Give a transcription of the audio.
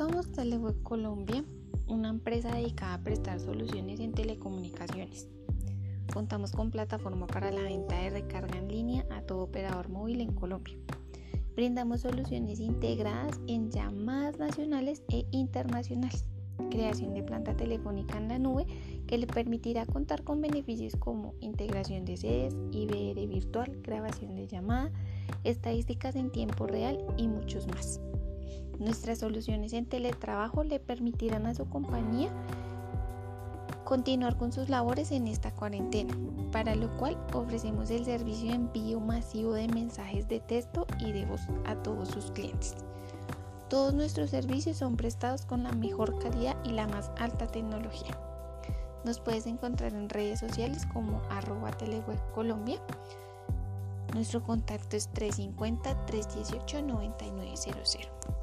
Teleweb Colombia, una empresa dedicada a prestar soluciones en telecomunicaciones. Contamos con plataforma para la venta de recarga en línea a todo operador móvil en Colombia. Brindamos soluciones integradas en llamadas nacionales e internacionales. Creación de planta telefónica en la nube que le permitirá contar con beneficios como integración de sedes, IBR virtual, grabación de llamada, estadísticas en tiempo real y muchos más. Nuestras soluciones en teletrabajo le permitirán a su compañía continuar con sus labores en esta cuarentena, para lo cual ofrecemos el servicio de envío masivo de mensajes de texto y de voz a todos sus clientes. Todos nuestros servicios son prestados con la mejor calidad y la más alta tecnología. Nos puedes encontrar en redes sociales como arroba. Nuestro contacto es 350-318-9900.